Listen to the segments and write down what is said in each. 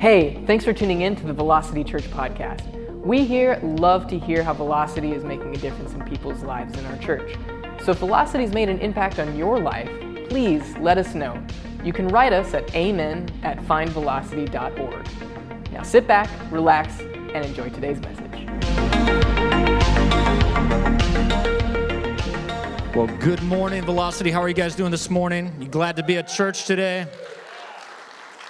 Hey, thanks for tuning in to the Velocity Church podcast. We here love to hear how Velocity is making a difference in people's lives in our church. So if Velocity's made an impact on your life, please let us know. You can write us at amen at findvelocity.org. Now sit back, relax, and enjoy today's message. Well, good morning, Velocity. How are you guys doing this morning? You glad to be at church today?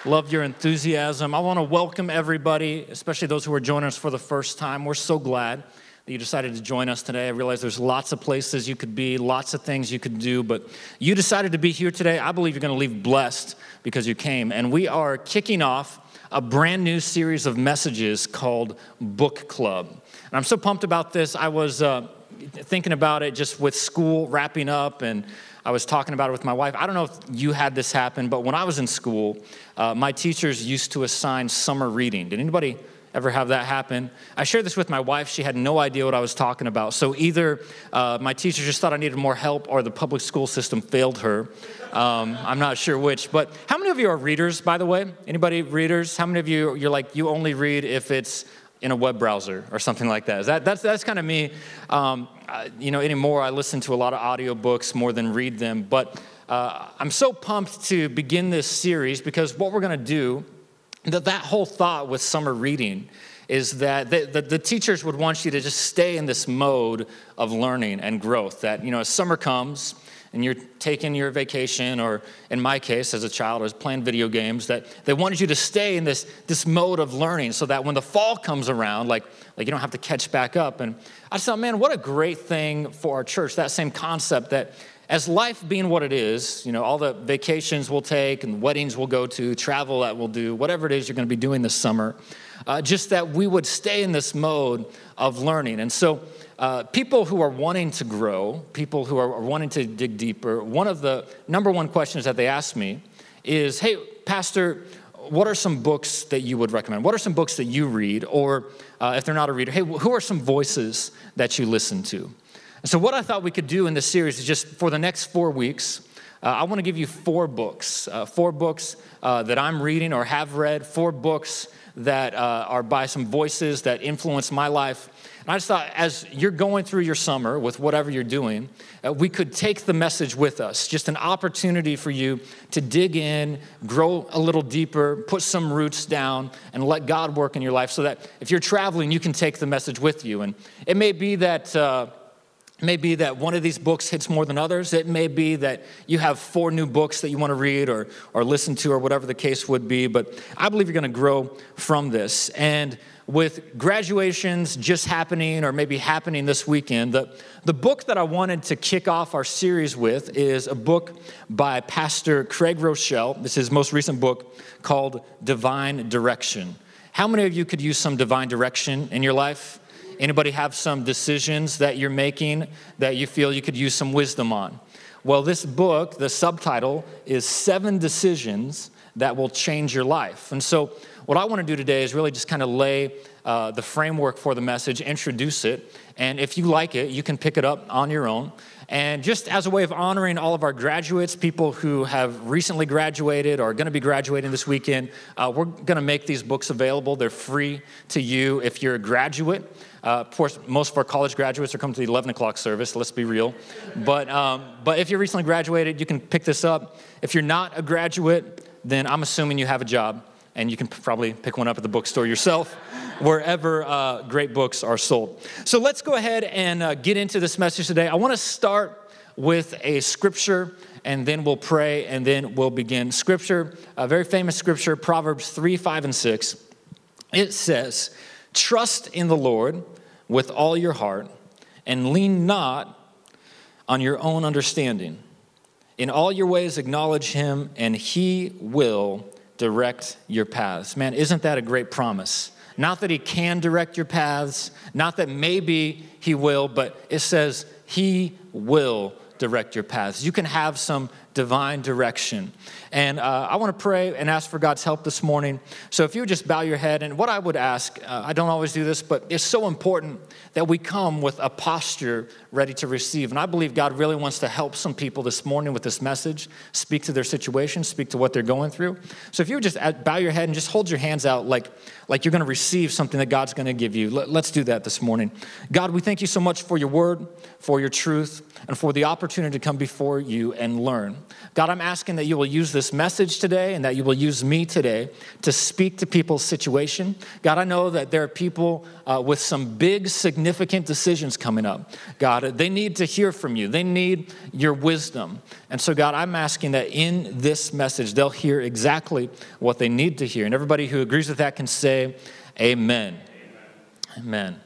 Love your enthusiasm. I want to welcome everybody, especially those who are joining us for the first time. We're so glad that you decided to join us today. I realize there's lots of places you could be, lots of things you could do, but you decided to be here today. I believe you're going to leave blessed because you came. And we are kicking off a brand new series of messages called Book Club. And I'm so pumped about this. I was uh, thinking about it just with school wrapping up and I was talking about it with my wife. I don't know if you had this happen, but when I was in school, uh, my teachers used to assign summer reading. Did anybody ever have that happen? I shared this with my wife. She had no idea what I was talking about. So either uh, my teacher just thought I needed more help or the public school system failed her. Um, I'm not sure which. But how many of you are readers, by the way? Anybody readers? How many of you, you're like, you only read if it's in a web browser or something like that. That that's, that's kind of me. Um, you know, anymore, I listen to a lot of audiobooks more than read them. But uh, I'm so pumped to begin this series because what we're going to do, that, that whole thought with summer reading is that the, the, the, teachers would want you to just stay in this mode of learning and growth. That, you know, as summer comes, and you're taking your vacation, or in my case, as a child, I was playing video games, that they wanted you to stay in this, this mode of learning so that when the fall comes around, like, like you don't have to catch back up. And I thought, man, what a great thing for our church, that same concept that as life being what it is, you know, all the vacations we'll take and weddings we'll go to, travel that we'll do, whatever it is you're going to be doing this summer, uh, just that we would stay in this mode of learning. And so, uh, people who are wanting to grow, people who are wanting to dig deeper, one of the number one questions that they ask me is, hey, Pastor, what are some books that you would recommend? What are some books that you read? Or uh, if they're not a reader, hey, who are some voices that you listen to? And so, what I thought we could do in this series is just for the next four weeks, uh, I want to give you four books, uh, four books uh, that I'm reading or have read, four books that uh, are by some voices that influence my life and I just thought, as you're going through your summer with whatever you're doing, uh, we could take the message with us. Just an opportunity for you to dig in, grow a little deeper, put some roots down, and let God work in your life so that if you're traveling, you can take the message with you. And it may be that. Uh, it may be that one of these books hits more than others. It may be that you have four new books that you want to read or, or listen to, or whatever the case would be. But I believe you're going to grow from this. And with graduations just happening or maybe happening this weekend, the, the book that I wanted to kick off our series with is a book by Pastor Craig Groeschel. This is his most recent book called Divine Direction. How many of you could use some divine direction in your life? Anybody have some decisions that you're making that you feel you could use some wisdom on? Well, this book, the subtitle is Seven Decisions That Will Change Your Life. And so what I want to do today is really just kind of lay uh, the framework for the message, introduce it, and if you like it, you can pick it up on your own. And just as a way of honoring all of our graduates, people who have recently graduated or are going to be graduating this weekend, uh, we're going to make these books available. They're free to you if you're a graduate. Uh, of course, most of our college graduates are coming to the 11 o'clock service, let's be real. But, um, but if you're recently graduated, you can pick this up. If you're not a graduate, then I'm assuming you have a job and you can probably pick one up at the bookstore yourself, wherever uh, great books are sold. So let's go ahead and uh, get into this message today. I want to start with a scripture, and then we'll pray, and then we'll begin. Scripture, a very famous scripture, Proverbs 3, 5, and 6. It says, Trust in the Lord with all your heart, and lean not on your own understanding. In all your ways, acknowledge him, and he will direct your paths. Man, isn't that a great promise? Not that he can direct your paths, not that maybe he will, but it says he will direct your paths. You can have some divine direction. And uh, I want to pray and ask for God's help this morning. So if you would just bow your head, and what I would ask, uh, I don't always do this, but it's so important that we come with a posture ready to receive. And I believe God really wants to help some people this morning with this message, speak to their situation, speak to what they're going through. So if you would just bow your head and just hold your hands out like, like you're going to receive something that God's going to give you. Let's do that this morning. God, we thank you so much for your word, for your truth, and for the opportunity to come before you and learn. God, I'm asking that you will use this message today and that you will use me today to speak to people's situation. God, I know that there are people uh, with some big, significant decisions coming up. God, they need to hear from you, they need your wisdom. And so, God, I'm asking that in this message, they'll hear exactly what they need to hear. And everybody who agrees with that can say, Amen. Amen. Amen.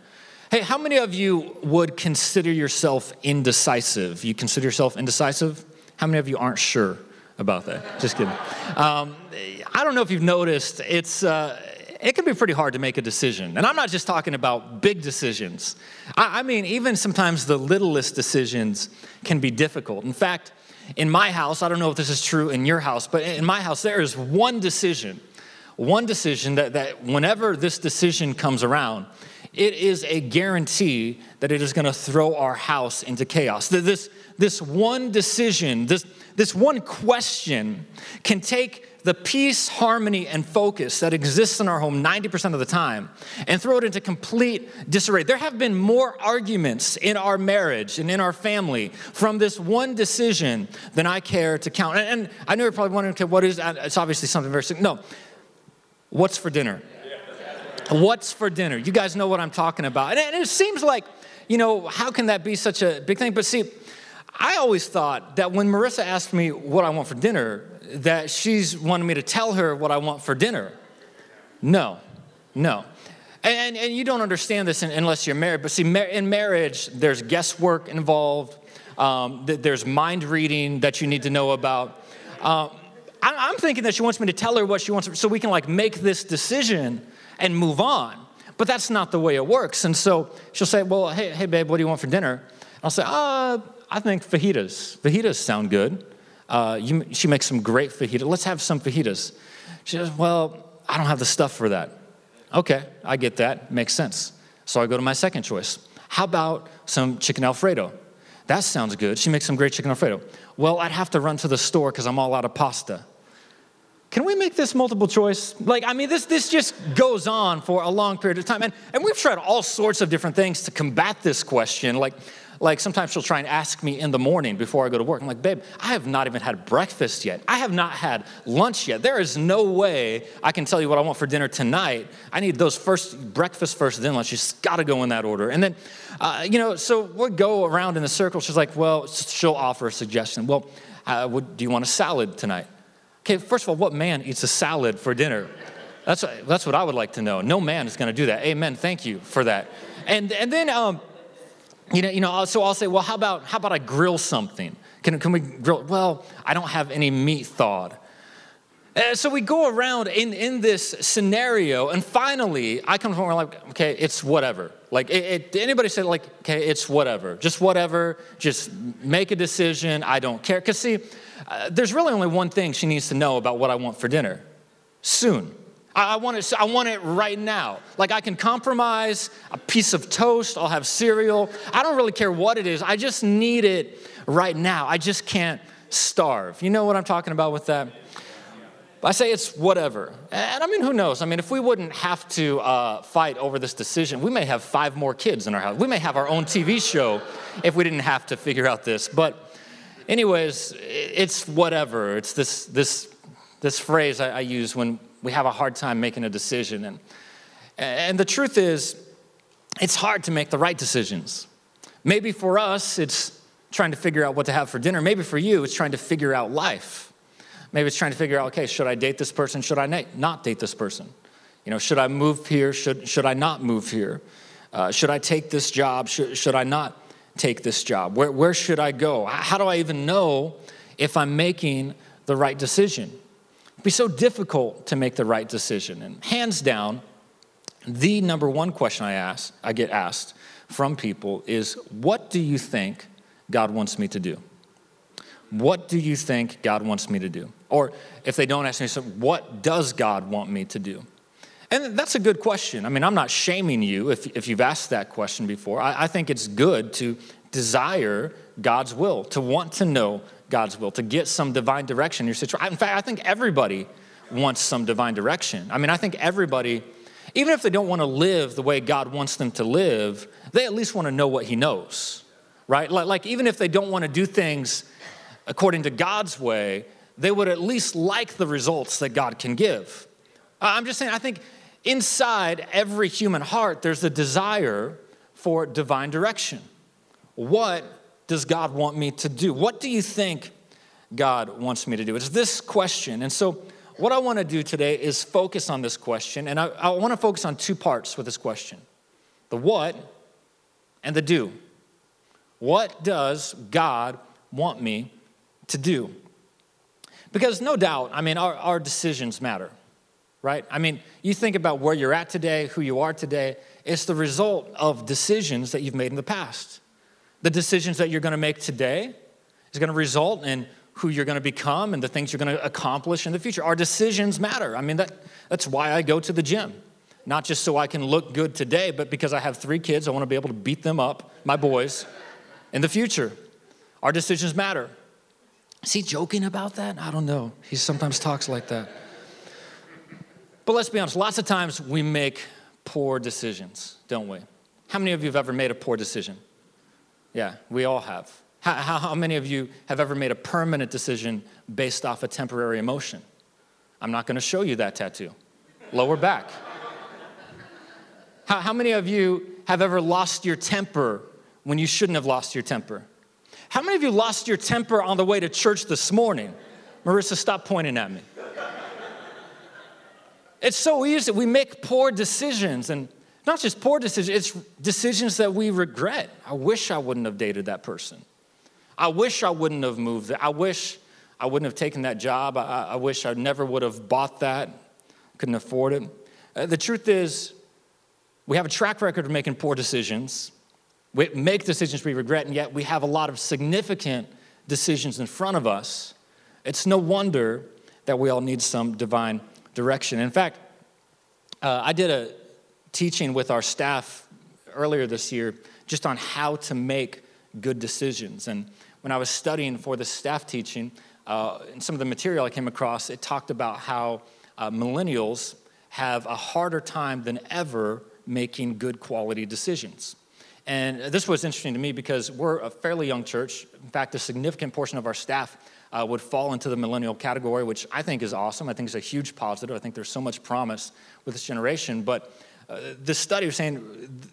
Hey, how many of you would consider yourself indecisive? You consider yourself indecisive? How many of you aren't sure about that? Just kidding. Um, I don't know if you've noticed, it's, uh, it can be pretty hard to make a decision. And I'm not just talking about big decisions. I, I mean, even sometimes the littlest decisions can be difficult. In fact, in my house, I don't know if this is true in your house, but in my house, there is one decision, one decision that, that whenever this decision comes around, it is a guarantee that it is going to throw our house into chaos. This, this one decision, this, this one question can take the peace, harmony, and focus that exists in our home 90% of the time and throw it into complete disarray. There have been more arguments in our marriage and in our family from this one decision than I care to count. And, and I know you're probably wondering, okay, what is that? It's obviously something very, simple. no. What's for dinner? What's for dinner? You guys know what I'm talking about. And it seems like, you know, how can that be such a big thing? But see, I always thought that when Marissa asked me what I want for dinner, that she's wanted me to tell her what I want for dinner. No, no. And, and you don't understand this unless you're married. But see, in marriage, there's guesswork involved. Um, there's mind reading that you need to know about. Um, I'm thinking that she wants me to tell her what she wants so we can like make this decision and move on. But that's not the way it works. And so she'll say, Well, hey, hey babe, what do you want for dinner? I'll say, uh, I think fajitas. Fajitas sound good. Uh, you, she makes some great fajitas. Let's have some fajitas. She says, Well, I don't have the stuff for that. Okay, I get that. Makes sense. So I go to my second choice. How about some chicken Alfredo? That sounds good. She makes some great chicken Alfredo. Well, I'd have to run to the store because I'm all out of pasta. Can we make this multiple choice? Like, I mean, this, this just goes on for a long period of time. And, and we've tried all sorts of different things to combat this question. Like, like sometimes she'll try and ask me in the morning before I go to work. I'm like, babe, I have not even had breakfast yet. I have not had lunch yet. There is no way I can tell you what I want for dinner tonight. I need those first breakfast first, then lunch. You just got to go in that order. And then, uh, you know, so we'll go around in a circle. She's like, well, she'll offer a suggestion. Well, uh, do you want a salad tonight? Okay, first of all, what man eats a salad for dinner? That's, that's what I would like to know. No man is going to do that. Amen. Thank you for that. And, and then, um, you know, you know, so I'll say, well, how about how about I grill something? Can, can we grill? Well, I don't have any meat thawed. Uh, so we go around in, in this scenario, and finally, I come from where like, okay, it's whatever. Like, it, it, anybody say like, okay, it's whatever, just whatever, just make a decision. I don't care. Because see, uh, there's really only one thing she needs to know about what I want for dinner. Soon. I want it, I want it right now. Like I can compromise a piece of toast, I'll have cereal. I don't really care what it is. I just need it right now. I just can't starve. You know what I'm talking about with that? I say it's whatever. And I mean, who knows? I mean, if we wouldn't have to uh, fight over this decision, we may have five more kids in our house. We may have our own TV show if we didn't have to figure out this. But, anyways, it's whatever. It's this, this, this phrase I, I use when we have a hard time making a decision. And, and the truth is, it's hard to make the right decisions. Maybe for us, it's trying to figure out what to have for dinner. Maybe for you, it's trying to figure out life. Maybe it's trying to figure out, okay, should I date this person? Should I not date this person? You know, should I move here? Should, should I not move here? Uh, should I take this job? Should, should I not take this job? Where, where should I go? How do I even know if I'm making the right decision? Be so difficult to make the right decision. And hands down, the number one question I ask, I get asked from people is, "What do you think God wants me to do?" What do you think God wants me to do? Or if they don't ask me, so what does God want me to do? And that's a good question. I mean, I'm not shaming you if, if you've asked that question before. I, I think it's good to desire God's will, to want to know God's will, to get some divine direction in your situation. In fact, I think everybody wants some divine direction. I mean, I think everybody, even if they don't want to live the way God wants them to live, they at least want to know what He knows, right? Like, like even if they don't want to do things according to God's way, they would at least like the results that God can give. I'm just saying, I think inside every human heart, there's a desire for divine direction. What does God want me to do? What do you think God wants me to do? It's this question. And so, what I want to do today is focus on this question, and I, I want to focus on two parts with this question the what and the do. What does God want me to do? Because no doubt, I mean, our, our decisions matter, right? I mean, you think about where you're at today, who you are today, it's the result of decisions that you've made in the past. The decisions that you're going to make today is going to result in who you're going to become and the things you're going to accomplish in the future. Our decisions matter. I mean, that, that's why I go to the gym. Not just so I can look good today, but because I have three kids, I want to be able to beat them up, my boys, in the future. Our decisions matter. Is he joking about that? I don't know. He sometimes talks like that. But let's be honest, lots of times we make poor decisions, don't we? How many of you have ever made a poor decision? Yeah, we all have. How, how, many of you have ever made a permanent decision based off a temporary emotion? I'm not going to show you that tattoo. Lower back. How, how many of you have ever lost your temper when you shouldn't have lost your temper? How many of you lost your temper on the way to church this morning? Marissa, stop pointing at me. It's so easy. We make poor decisions, and not just poor decisions, it's decisions that we regret. I wish I wouldn't have dated that person. I wish I wouldn't have moved there. I wish I wouldn't have taken that job. I, I wish I never would have bought that, couldn't afford it. Uh, the truth is, we have a track record of making poor decisions, we make decisions we regret, and yet we have a lot of significant decisions in front of us. It's no wonder that we all need some divine direction. In fact, uh, I did a teaching with our staff earlier this year just on how to make good decisions. And when I was studying for the staff teaching, uh, in some of the material I came across, it talked about how uh, millennials have a harder time than ever making good quality decisions. And this was interesting to me because we're a fairly young church. In fact, a significant portion of our staff uh, would fall into the millennial category, which I think is awesome. I think it's a huge positive. I think there's so much promise with this generation. But uh, the study was saying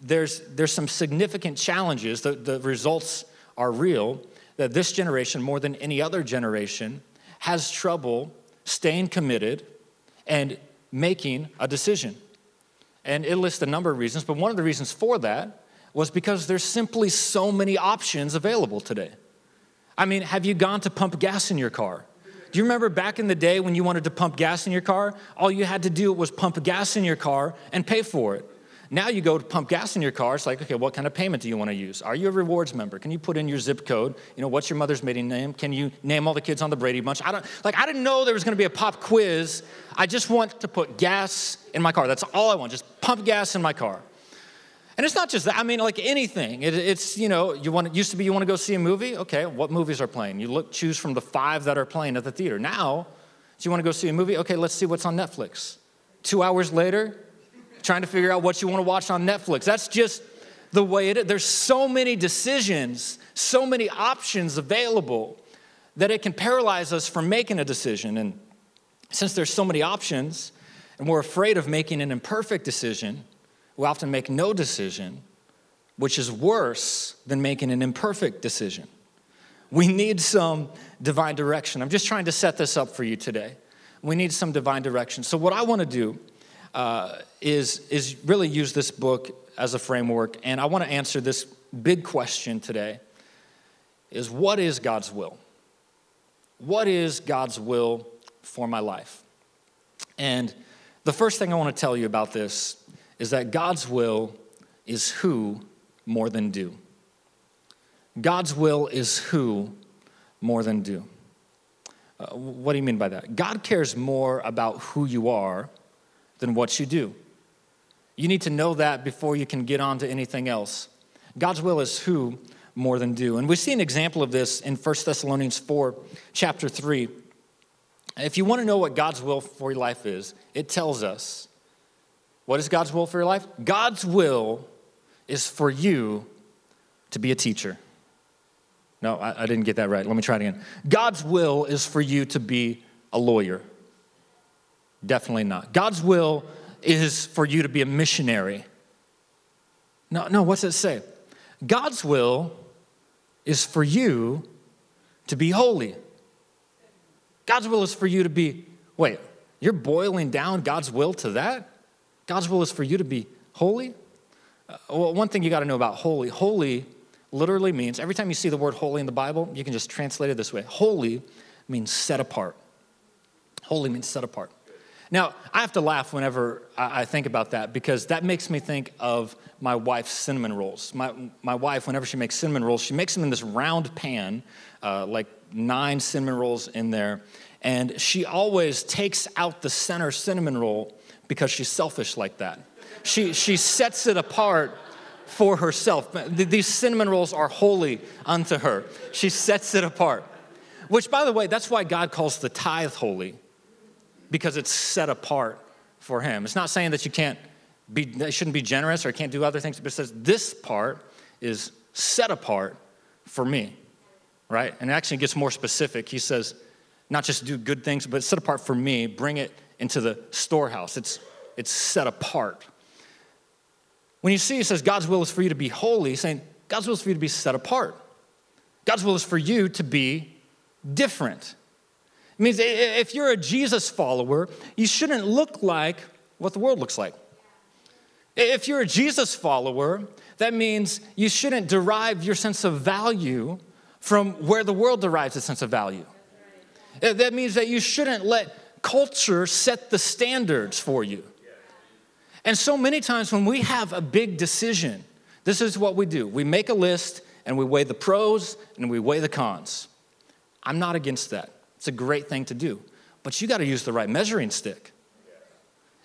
there's, there's some significant challenges. The, the results are real that this generation, more than any other generation, has trouble staying committed and making a decision. And it lists a number of reasons, but one of the reasons for that was because there's simply so many options available today. I mean, have you gone to pump gas in your car? Do you remember back in the day when you wanted to pump gas in your car? All you had to do was pump gas in your car and pay for it. Now you go to pump gas in your car, it's like, okay, what kind of payment do you want to use? Are you a rewards member? Can you put in your zip code? You know, what's your mother's maiden name? Can you name all the kids on the Brady Bunch? I don't, like, I didn't know there was going to be a pop quiz. I just want to put gas in my car. That's all I want, just pump gas in my car. And it's not just that. I mean, like anything. It, it's you know, you want. It used to be you want to go see a movie. Okay, what movies are playing? You look, choose from the five that are playing at the theater. Now, do you want to go see a movie? Okay, let's see what's on Netflix. Two hours later, trying to figure out what you want to watch on Netflix. That's just the way it is. There's so many decisions, so many options available that it can paralyze us from making a decision. And since there's so many options, and we're afraid of making an imperfect decision we often make no decision, which is worse than making an imperfect decision. We need some divine direction. I'm just trying to set this up for you today. We need some divine direction. So, what I want to do uh, is, is really use this book as a framework, and I want to answer this big question today is what is God's will? What is God's will for my life? And the first thing I want to tell you about this is that God's will is who more than do. God's will is who more than do. Uh, what do you mean by that? God cares more about who you are than what you do. You need to know that before you can get on to anything else. God's will is who more than do. And we see an example of this in 1 Thessalonians 4, chapter 3. If you want to know what God's will for your life is, it tells us what is God's will for your life? God's will is for you to be a teacher. No, I, I, didn't get that right. Let me try it again. God's will is for you to be a lawyer. Definitely not. God's will is for you to be a missionary. No, no, what's it say? God's will is for you to be holy. God's will is for you to be, wait, you're boiling down God's will to that? God's will is for you to be holy? Uh, well, one thing you got to know about holy holy literally means, every time you see the word holy in the Bible, you can just translate it this way holy means set apart. Holy means set apart. Now, I have to laugh whenever I think about that because that makes me think of my wife's cinnamon rolls. My, my wife, whenever she makes cinnamon rolls, she makes them in this round pan, uh, like nine cinnamon rolls in there. And she always takes out the center cinnamon roll because she's selfish like that. She, she sets it apart for herself. These cinnamon rolls are holy unto her. She sets it apart. Which, by the way, that's why God calls the tithe holy because it's set apart for him. It's not saying that you can't be, that shouldn't be generous or can't do other things, but it says this part is set apart for me, right? And it actually gets more specific. He says, not just do good things, but set apart for me, bring it into the storehouse. It's, it's set apart. When you see it says God's will is for you to be holy, saying God's will is for you to be set apart. God's will is for you to be different. It means if you're a Jesus follower, you shouldn't look like what the world looks like. If you're a Jesus follower, that means you shouldn't derive your sense of value from where the world derives its sense of value. That means that you shouldn't let culture set the standards for you. And so many times when we have a big decision, this is what we do we make a list and we weigh the pros and we weigh the cons. I'm not against that. It's a great thing to do. But you got to use the right measuring stick.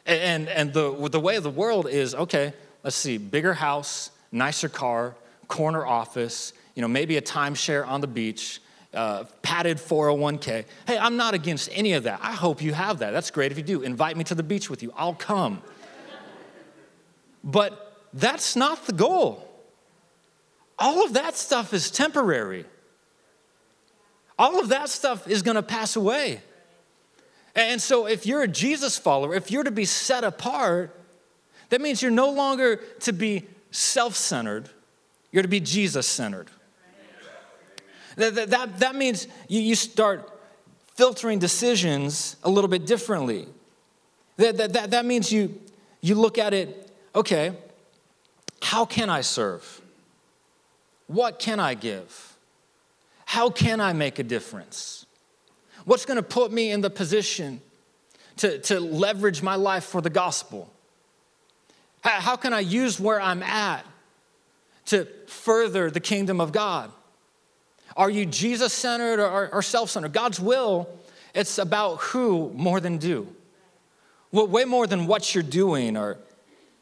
And, and the, the way of the world is okay, let's see, bigger house, nicer car, corner office, you know, maybe a timeshare on the beach, uh, padded 401k. Hey, I'm not against any of that. I hope you have that. That's great if you do. Invite me to the beach with you, I'll come. but that's not the goal. All of that stuff is temporary. All of that stuff is going to pass away. And so, if you're a Jesus follower, if you're to be set apart, that means you're no longer to be self centered, you're to be Jesus centered. That, that, that, means you, you start filtering decisions a little bit differently. That, that, that, that means you, you look at it okay, how can I serve? What can I give? How can I make a difference? What's going to put me in the position to, to leverage my life for the gospel? How, how can I use where I'm at to further the kingdom of God? Are you Jesus centered or, or self centered? God's will, it's about who more than do. Well, way more than what you're doing or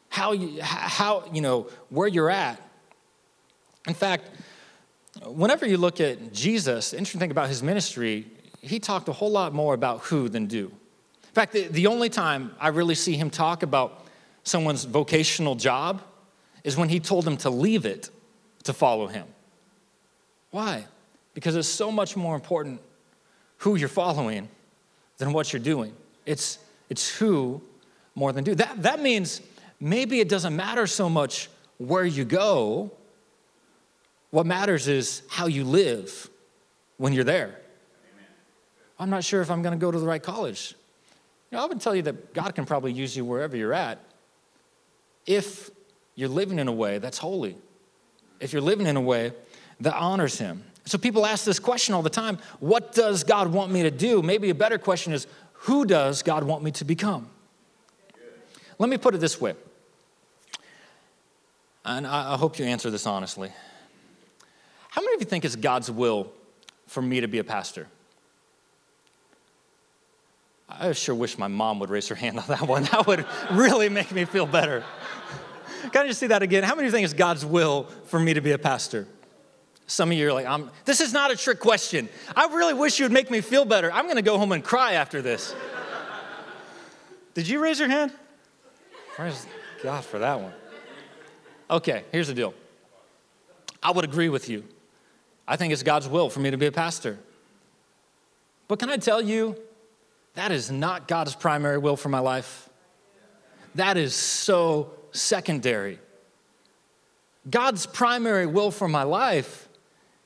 how you, how, you know, where you're at. In fact, whenever you look at Jesus, interesting thing about his ministry, he talked a whole lot more about who than do. In fact, the, the only time I really see him talk about someone's vocational job is when he told them to leave it to follow him. Why? Because it's so much more important who you're following than what you're doing. It's, it's who more than do. That, that means maybe it doesn't matter so much where you go what matters is how you live when you're there. I'm not sure if I'm going to go to the right college. You know, I would tell you that God can probably use you wherever you're at if you're living in a way that's holy, if you're living in a way that honors Him. So people ask this question all the time what does God want me to do? Maybe a better question is who does God want me to become? Let me put it this way, and I hope you answer this honestly. How many of you think it's God's will for me to be a pastor? I sure wish my mom would raise her hand on that one. That would really make me feel better. Can I just see that again? How many of you think it's God's will for me to be a pastor? Some of you are like, I'm, this is not a trick question. I really wish you would make me feel better. I'm going to go home and cry after this. Did you raise your hand? Praise God for that one. Okay, here's the deal. I would agree with you. I think it's God's will for me to be a pastor. But can I tell you, that is not God's primary will for my life. That is so secondary. God's primary will for my life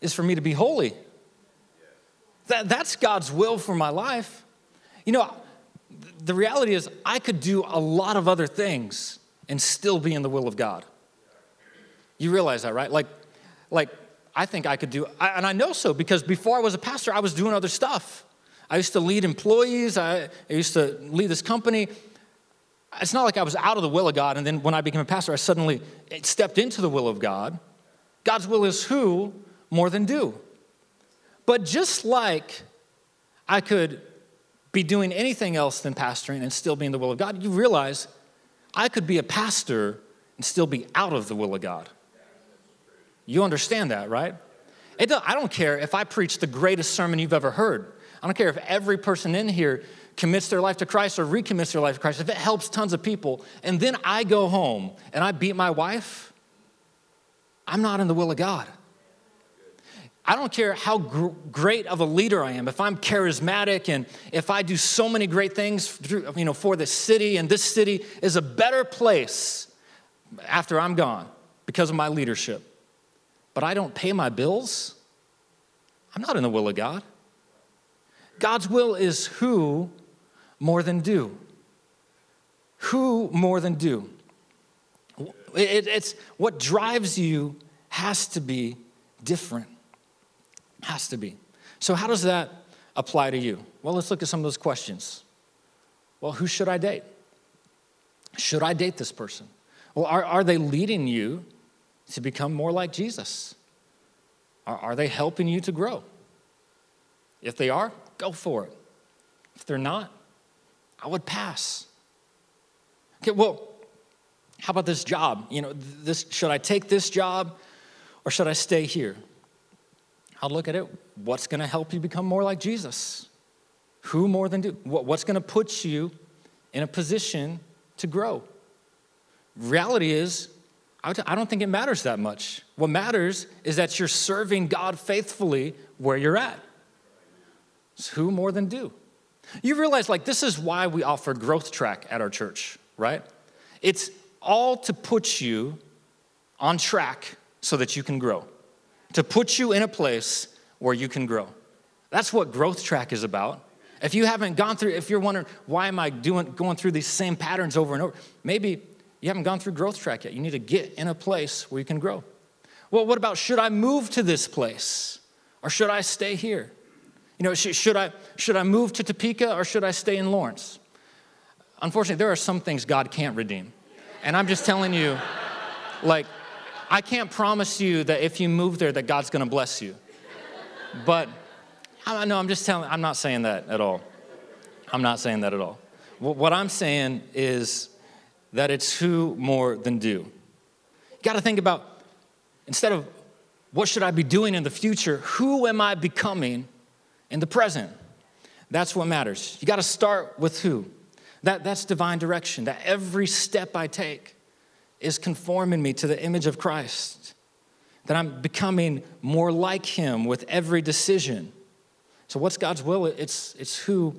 is for me to be holy. That, that's God's will for my life. You know, the reality is, I could do a lot of other things and still be in the will of God. You realize that, right? Like, like I think I could do, and I know so because before I was a pastor, I was doing other stuff. I used to lead employees, I, I used to lead this company. It's not like I was out of the will of God, and then when I became a pastor, I suddenly stepped into the will of God. God's will is who more than do. But just like I could be doing anything else than pastoring and still be in the will of God, you realize I could be a pastor and still be out of the will of God. You understand that, right? I don't care if I preach the greatest sermon you've ever heard. I don't care if every person in here commits their life to Christ or recommits their life to Christ. If it helps tons of people, and then I go home and I beat my wife, I'm not in the will of God. I don't care how gr- great of a leader I am, if I'm charismatic and if I do so many great things you know, for the city, and this city is a better place after I'm gone because of my leadership. But I don't pay my bills, I'm not in the will of God. God's will is who more than do. Who more than do. It, it's what drives you has to be different. Has to be. So, how does that apply to you? Well, let's look at some of those questions. Well, who should I date? Should I date this person? Well, are, are they leading you to become more like Jesus? Are, are they helping you to grow? If they are, go for it. If they're not, I would pass. Okay, well, how about this job? You know, this should I take this job or should I stay here? I'll look at it. What's going to help you become more like Jesus? Who more than do? What's going to put you in a position to grow? Reality is, I don't think it matters that much. What matters is that you're serving God faithfully where you're at. It's who more than do? You realize, like, this is why we offer Growth Track at our church, right? It's all to put you on track so that you can grow to put you in a place where you can grow. That's what growth track is about. If you haven't gone through, if you're wondering, why am I doing, going through these same patterns over and over? Maybe you haven't gone through growth track yet. You need to get in a place where you can grow. Well, what about should I move to this place or should I stay here? You know, should I, should I move to Topeka or should I stay in Lawrence? Unfortunately, there are some things God can't redeem. And I'm just telling you, like, I can't promise you that if you move there that God's going to bless you. But know I'm just telling I'm not saying that at all. I'm not saying that at all. What I'm saying is that it's who more than do. You got to think about instead of what should I be doing in the future, who am I becoming in the present? That's what matters. You got to start with who. That, that's divine direction, that every step I take is conforming me to the image of Christ, that I'm becoming more like Him with every decision. So, what's God's will? It's, it's who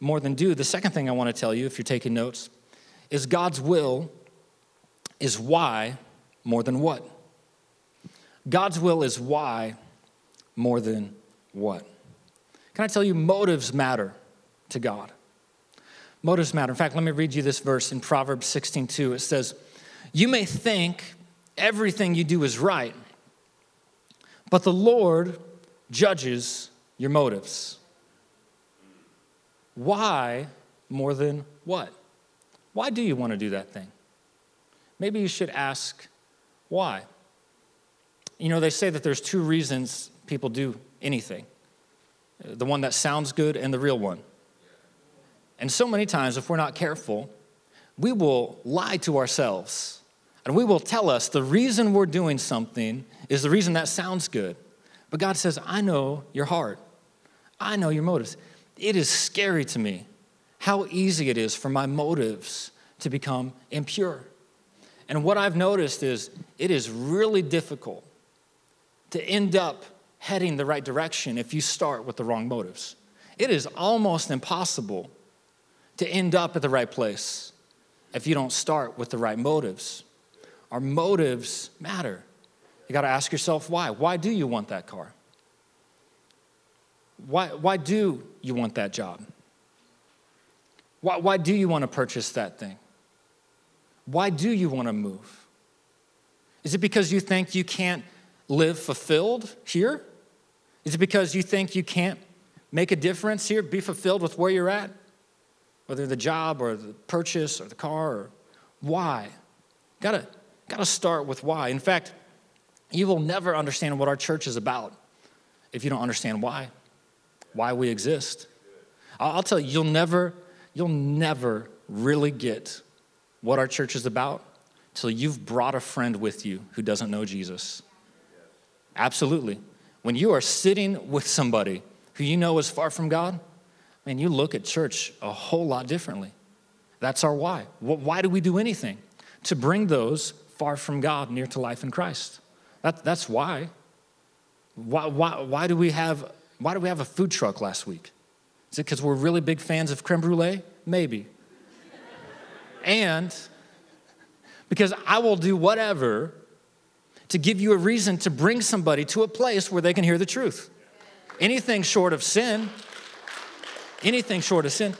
more than do. The second thing I want to tell you, if you're taking notes, is God's will is why more than what. God's will is why more than what. Can I tell you, motives matter to God? Motives matter. In fact, let me read you this verse in Proverbs 16 2. It says, you may think everything you do is right, but the Lord judges your motives. Why more than what? Why do you want to do that thing? Maybe you should ask why. You know, they say that there's two reasons people do anything. the one that sounds good and the real one. And so many times, if we're not careful, we will lie to ourselves and we will tell us the reason we're doing something is the reason that sounds good. But God says, I know your heart, I know your motives. It is scary to me how easy it is for my motives to become impure. And what I've noticed is it is really difficult to end up heading the right direction if you start with the wrong motives. It is almost impossible to end up at the right place if you don't start with the right motives. Our motives matter. You got to ask yourself why. Why do you want that car? Why, why do you want that job? Why, why do you want to purchase that thing? Why do you want to move? Is it because you think you can't live fulfilled here? Is it because you think you can't make a difference here, be fulfilled with where you're at? Whether the job or the purchase or the car or why? Gotta, gotta start with why. In fact, you will never understand what our church is about if you don't understand why, why we exist. I'll tell you, you'll never, you'll never really get what our church is about till you've brought a friend with you who doesn't know Jesus. Absolutely. When you are sitting with somebody who you know is far from God, man, you look at church a whole lot differently. That's our why. Why do we do anything? To bring those far from God near to life in Christ. That, that's why. Why, why. why do we have why do we have a food truck last week? Is it because we're really big fans of creme brulee? Maybe and because I will do whatever to give you a reason to bring somebody to a place where they can hear the truth. Anything short of sin, anything short of sin.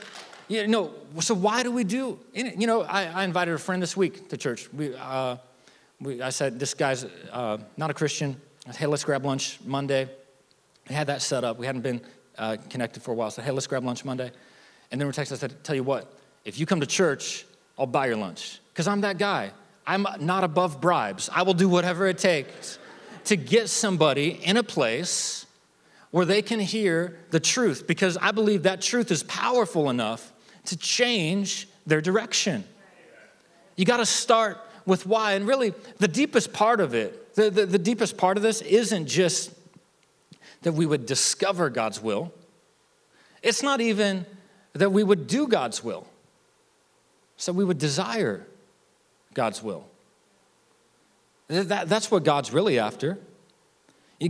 You know, so why do we do? It? You know, I, I invited a friend this week to church. We, uh, we, I said, this guy's uh, not a Christian. Said, hey, let's grab lunch Monday. We had that set up. We hadn't been uh, connected for a while. So, hey, let's grab lunch Monday. And then we texted. I said, tell you what, if you come to church I'll buy your lunch because I'm that guy. I'm not above bribes. I will do whatever it takes to get somebody in a place where they can hear the truth because I believe that truth is powerful enough to change their direction. You got to start with why. And really, the deepest part of it, the, the, the, deepest part of this isn't just that we would discover God's will, it's not even that we would do God's will. So we would desire God's will. That, that's what God's really after.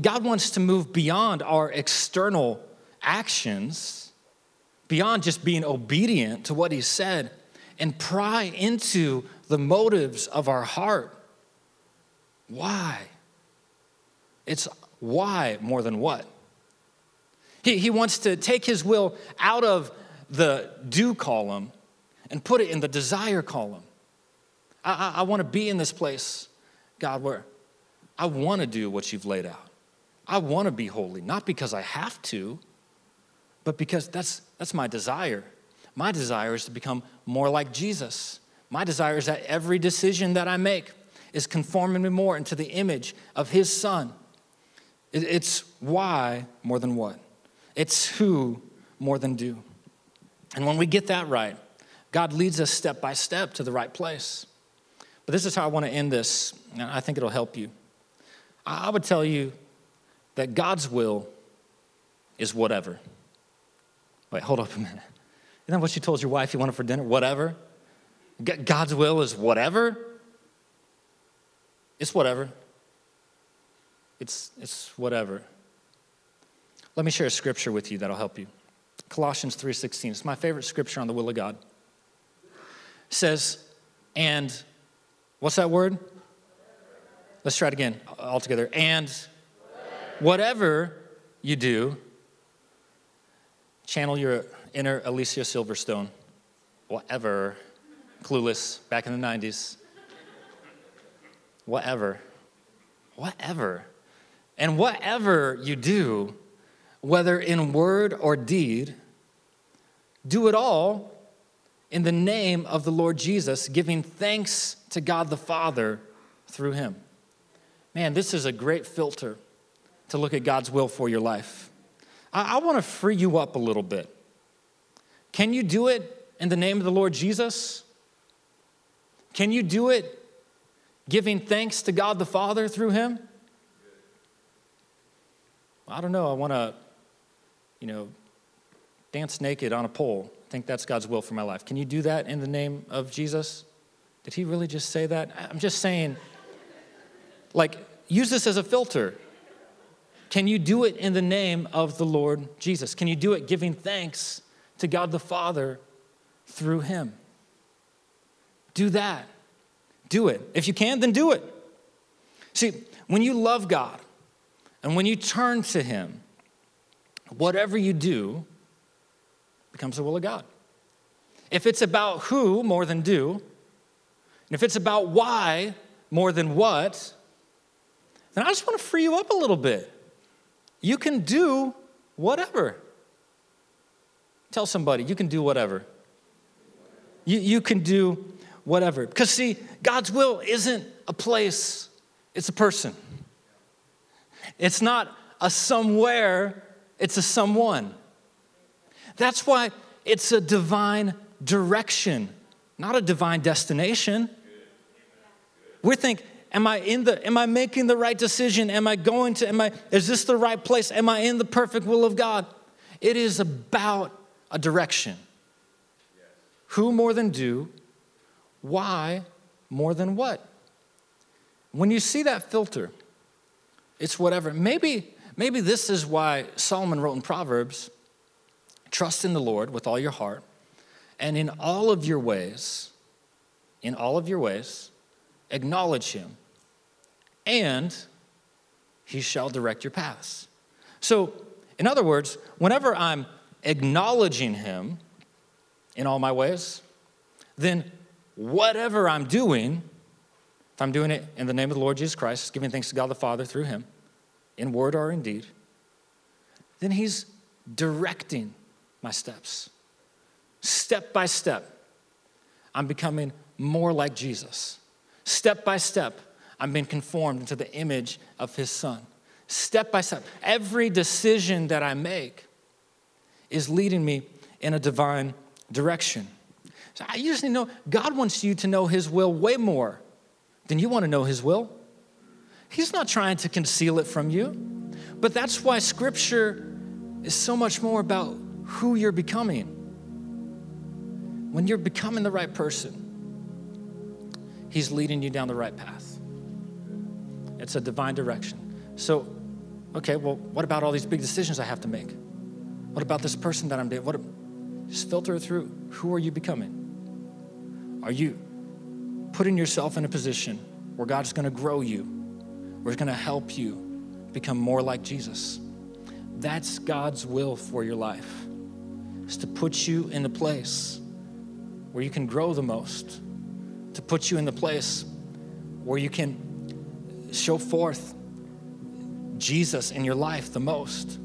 God wants to move beyond our external actions, beyond just being obedient to what He said, and pry into the motives of our heart. Why? It's why more than what. He, he wants to take His will out of the do column and put it in the desire column. I, I, I want to be in this place, God, where I want to do what you've laid out. I want to be holy, not because I have to, but because that's, that's my desire. My desire is to become more like Jesus. My desire is that every decision that I make is conforming me more into the image of his son. It's why more than what, it's who more than do. And when we get that right, God leads us step by step to the right place. But this is how I want to end this, and I think it'll help you. I would tell you that God's will is whatever. Wait, hold up a minute. Isn't that what you told your wife you wanted for dinner? Whatever? God's will is whatever? It's whatever. It's, it's whatever. Let me share a scripture with you that'll help you. Colossians 3:16. It's my favorite scripture on the will of God says, and what's that word? Let's try it again all together. And whatever you do, channel your inner Alicia Silverstone. Whatever. Clueless back in the 90s. Whatever. Whatever. And whatever you do, whether in word or deed, do it all in the name of the Lord Jesus, giving thanks to God the Father through him. Man, this is a great filter to look at God's will for your life. I, I want to free you up a little bit. Can you do it in the name of the Lord Jesus? Can you do it giving thanks to God the Father through Him? I don't know. I want to, you know, dance naked on a pole. I think that's God's will for my life. Can you do that in the name of Jesus? Did he really just say that? I'm just saying, like, use this as a filter. Can you do it in the name of the Lord Jesus? Can you do it giving thanks to God the Father through Him? Do that. Do it. If you can, then do it. See, when you love God and when you turn to Him, whatever you do becomes the will of God. If it's about who more than do, and if it's about why more than what, then I just want to free you up a little bit. You can do whatever. Tell somebody, you can do whatever. You, you can do whatever. Because, see, God's will isn't a place, it's a person. It's not a somewhere, it's a someone. That's why it's a divine direction, not a divine destination. We think, am I in the am I making the right decision? Am I going to am I is this the right place? Am I in the perfect will of God? It is about a direction. Who more than do? Why more than what? When you see that filter, it's whatever. Maybe maybe this is why Solomon wrote in Proverbs, trust in the Lord with all your heart and in all of your ways, in all of your ways, acknowledge him, and he shall direct your paths. So, in other words, whenever I'm acknowledging him in all my ways, then whatever I'm doing, if I'm doing it in the name of the Lord Jesus Christ, giving thanks to God the Father through him, in word or in deed, then he's directing my steps. Step by step, I'm becoming more like Jesus. Step by step, I'm being conformed into the image of his son. Step by step, every decision that I make is leading me in a divine direction. So I to know God wants you to know his will way more than you want to know his will. He's not trying to conceal it from you. But that's why scripture is so much more about who you're becoming. When you're becoming the right person, He's leading you down the right path. It's a divine direction. So, okay, well, what about all these big decisions I have to make? What about this person that I'm dating? What? Just filter through. Who are you becoming? Are you putting yourself in a position where God's going to grow you, where He's going to help you become more like Jesus? That's God's will for your life. Is to put you in a place where you can grow the most to put you in the place where you can show forth Jesus in your life the most.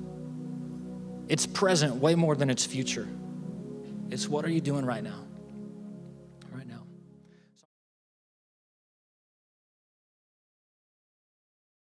It's present way more than it's future. It's what are you doing right now?